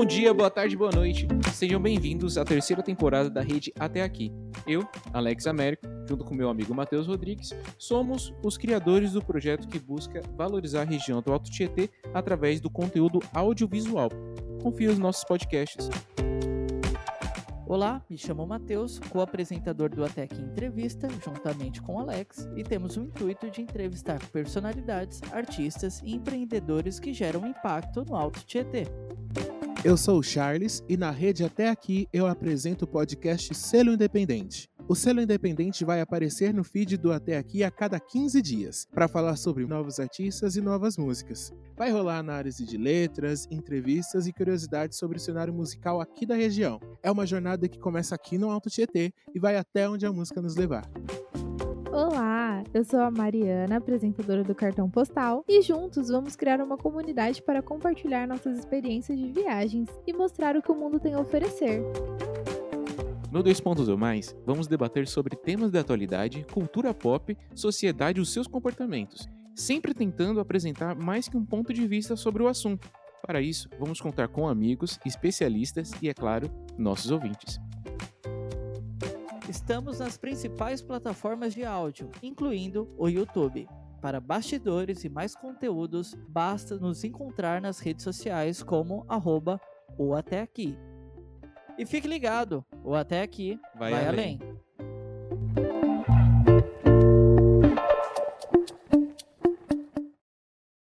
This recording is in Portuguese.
Bom dia, boa tarde, boa noite. Sejam bem-vindos à terceira temporada da rede Até Aqui. Eu, Alex Américo, junto com meu amigo Matheus Rodrigues, somos os criadores do projeto que busca valorizar a região do Alto Tietê através do conteúdo audiovisual. Confie os nossos podcasts. Olá, me chamo Matheus, co-apresentador do Até Aqui Entrevista, juntamente com Alex, e temos o intuito de entrevistar personalidades, artistas e empreendedores que geram impacto no Alto Tietê. Eu sou o Charles e na rede Até Aqui eu apresento o podcast Selo Independente. O Selo Independente vai aparecer no feed do Até Aqui a cada 15 dias, para falar sobre novos artistas e novas músicas. Vai rolar análise de letras, entrevistas e curiosidades sobre o cenário musical aqui da região. É uma jornada que começa aqui no Alto Tietê e vai até onde a música nos levar. Olá, eu sou a Mariana, apresentadora do Cartão Postal, e juntos vamos criar uma comunidade para compartilhar nossas experiências de viagens e mostrar o que o mundo tem a oferecer. No 2.0 Mais, vamos debater sobre temas da atualidade, cultura pop, sociedade e os seus comportamentos, sempre tentando apresentar mais que um ponto de vista sobre o assunto. Para isso, vamos contar com amigos, especialistas e, é claro, nossos ouvintes. Estamos nas principais plataformas de áudio, incluindo o YouTube. Para bastidores e mais conteúdos, basta nos encontrar nas redes sociais como arroba ou até aqui. E fique ligado, o até aqui Vai vai, além. além.